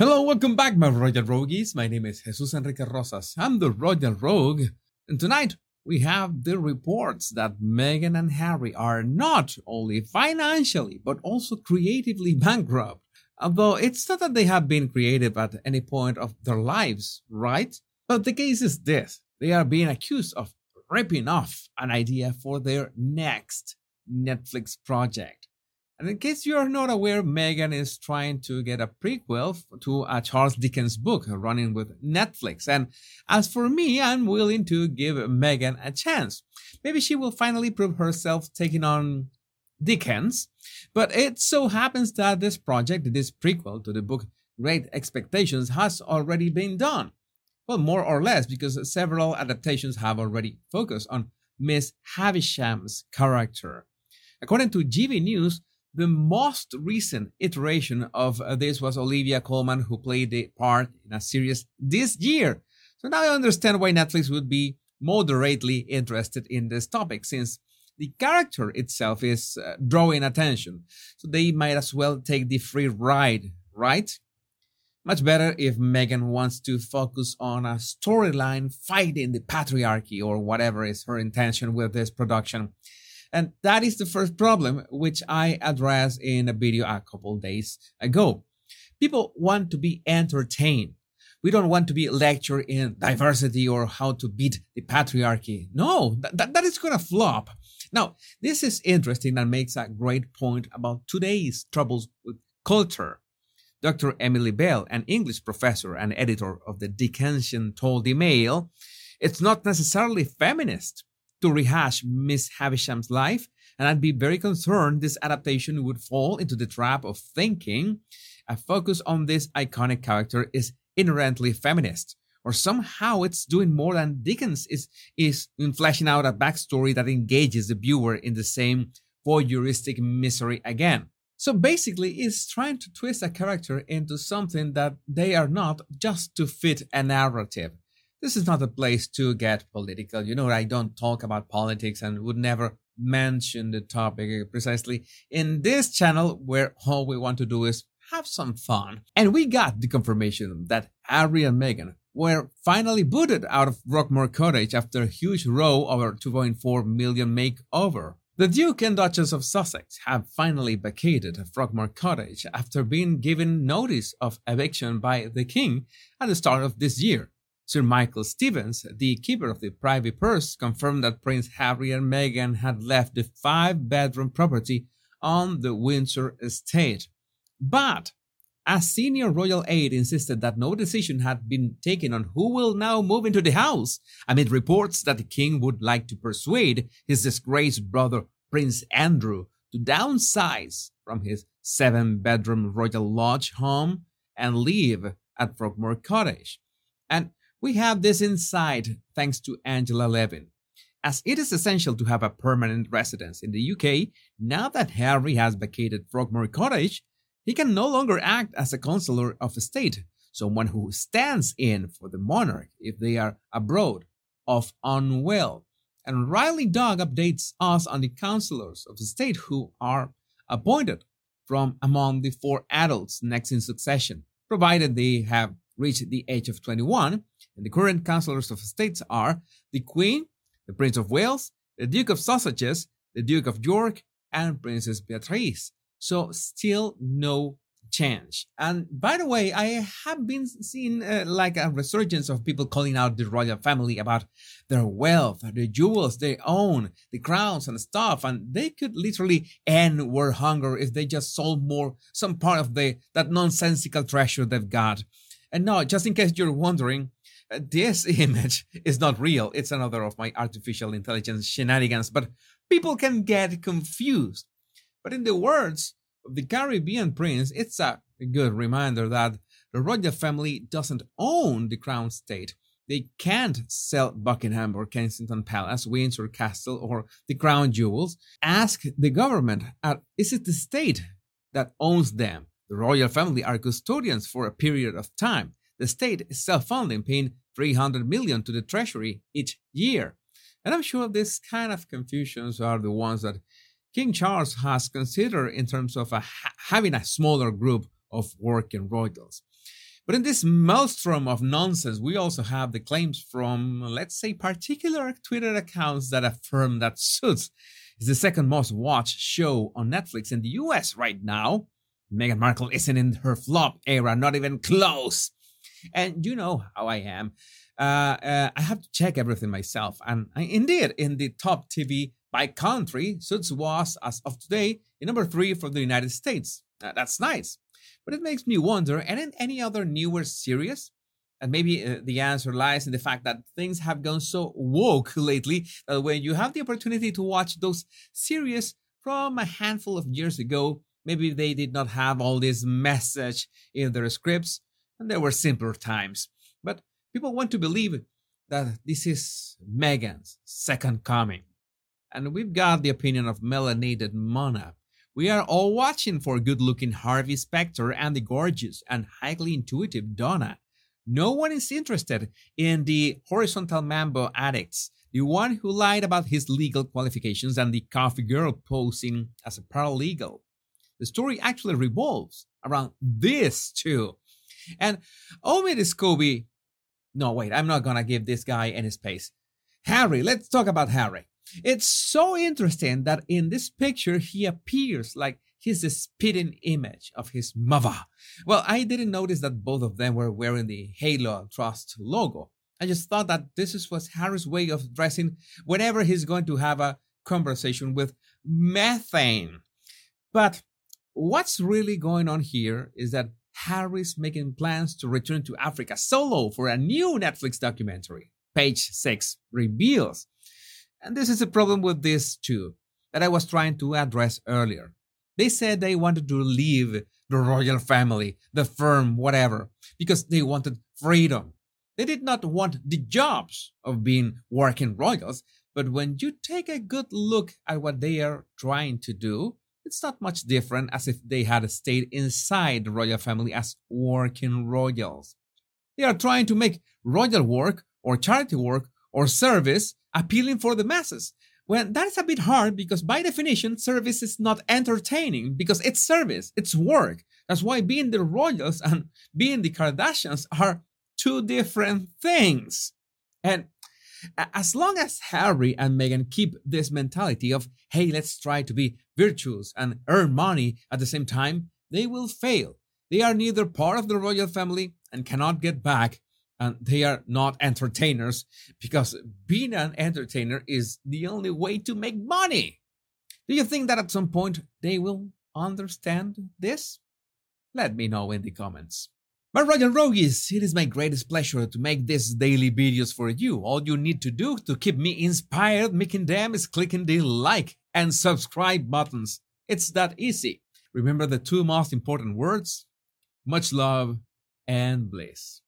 Hello, welcome back, my Royal Rogues. My name is Jesus Enrique Rosas. I'm the Royal Rogue, and tonight we have the reports that Meghan and Harry are not only financially but also creatively bankrupt. Although it's not that they have been creative at any point of their lives, right? But the case is this they are being accused of ripping off an idea for their next Netflix project. And in case you are not aware, Meghan is trying to get a prequel to a Charles Dickens book running with Netflix. And as for me, I'm willing to give Meghan a chance. Maybe she will finally prove herself taking on Dickens. But it so happens that this project, this prequel to the book Great Expectations, has already been done. Well, more or less, because several adaptations have already focused on Miss Havisham's character. According to GB News, the most recent iteration of uh, this was Olivia Colman, who played the part in a series this year. So now I understand why Netflix would be moderately interested in this topic, since the character itself is uh, drawing attention. So they might as well take the free ride, right? Much better if Meghan wants to focus on a storyline fighting the patriarchy or whatever is her intention with this production. And that is the first problem, which I addressed in a video a couple days ago. People want to be entertained. We don't want to be lectured in diversity or how to beat the patriarchy. No, that, that is going to flop. Now, this is interesting and makes a great point about today's troubles with culture. Dr. Emily Bell, an English professor and editor of the Dickensian told the Mail, it's not necessarily feminist to rehash Miss Havisham's life, and I'd be very concerned this adaptation would fall into the trap of thinking a focus on this iconic character is inherently feminist, or somehow it's doing more than Dickens is, is in fleshing out a backstory that engages the viewer in the same voyeuristic misery again. So basically, it's trying to twist a character into something that they are not just to fit a narrative this is not a place to get political. You know, I don't talk about politics and would never mention the topic precisely in this channel where all we want to do is have some fun. And we got the confirmation that Harry and Meghan were finally booted out of Frogmore Cottage after a huge row over 2.4 million makeover. The Duke and Duchess of Sussex have finally vacated Frogmore Cottage after being given notice of eviction by the King at the start of this year. Sir Michael Stevens, the keeper of the privy purse, confirmed that Prince Harry and Meghan had left the five bedroom property on the Windsor estate. But a senior royal aide insisted that no decision had been taken on who will now move into the house, amid reports that the king would like to persuade his disgraced brother Prince Andrew to downsize from his seven bedroom royal lodge home and live at Frogmore Cottage. And we have this insight thanks to Angela Levin. As it is essential to have a permanent residence in the UK, now that Harry has vacated Frogmore Cottage, he can no longer act as a counselor of state, someone who stands in for the monarch if they are abroad, of unwell. And Riley Dog updates us on the counselors of the state who are appointed from among the four adults next in succession, provided they have reached the age of 21 and the current councillors of states are the Queen, the Prince of Wales, the Duke of Sussex, the Duke of York, and Princess Beatrice. So still no change. And by the way, I have been seeing uh, like a resurgence of people calling out the royal family about their wealth, the jewels they own, the crowns and stuff, and they could literally end world hunger if they just sold more some part of the that nonsensical treasure they've got. And now, just in case you're wondering, this image is not real. It's another of my artificial intelligence shenanigans, but people can get confused. But in the words of the Caribbean prince, it's a good reminder that the royal family doesn't own the Crown Estate. They can't sell Buckingham or Kensington Palace, Windsor Castle, or the crown jewels. Ask the government, uh, is it the state that owns them? The royal family are custodians for a period of time the state is self-funding, paying 300 million to the treasury each year. And I'm sure these kind of confusions are the ones that King Charles has considered in terms of uh, a, having a smaller group of working royals. But in this maelstrom of nonsense, we also have the claims from, let's say, particular Twitter accounts that affirm that Suits is the second most watched show on Netflix in the US right now. Meghan Markle isn't in her flop era, not even close. And you know how I am. Uh, uh, I have to check everything myself. And I, indeed, in the top TV by country, Suits was, as of today, in number three for the United States. Uh, that's nice. But it makes me wonder, and in any other newer series? And maybe uh, the answer lies in the fact that things have gone so woke lately that when you have the opportunity to watch those series from a handful of years ago, maybe they did not have all this message in their scripts, and there were simpler times. But people want to believe that this is Meghan's second coming. And we've got the opinion of melanated Mona, we are all watching for good looking Harvey Specter and the gorgeous and highly intuitive Donna. No one is interested in the horizontal mambo addicts, the one who lied about his legal qualifications and the coffee girl posing as a paralegal. The story actually revolves around this too. And oh, Omid Scobie, no, wait, I'm not gonna give this guy any space. Harry, let's talk about Harry. It's so interesting that in this picture he appears like he's the spitting image of his mother. Well, I didn't notice that both of them were wearing the Halo Trust logo. I just thought that this was Harry's way of dressing whenever he's going to have a conversation with methane. But what's really going on here is that Harry's making plans to return to Africa solo for a new Netflix documentary. Page 6 reveals and this is a problem with this too, that I was trying to address earlier. They said they wanted to leave the royal family, the firm, whatever, because they wanted freedom. They did not want the jobs of being working royals, but when you take a good look at what they are trying to do, it's not much different as if they had stayed inside the royal family as working royals. They are trying to make royal work or charity work or service appealing for the masses. Well, that is a bit hard because by definition, service is not entertaining because it's service, it's work. That's why being the royals and being the Kardashians are two different things. And as long as Harry and Meghan keep this mentality of, hey, let's try to be virtuous and earn money at the same time, they will fail. They are neither part of the royal family and cannot get back and they are not entertainers because being an entertainer is the only way to make money. Do you think that at some point they will understand this? Let me know in the comments. My Royal Rogues, it is my greatest pleasure to make these daily videos for you. All you need to do to keep me inspired making them is clicking the like and subscribe buttons. It's that easy. Remember the two most important words? Much love and bliss.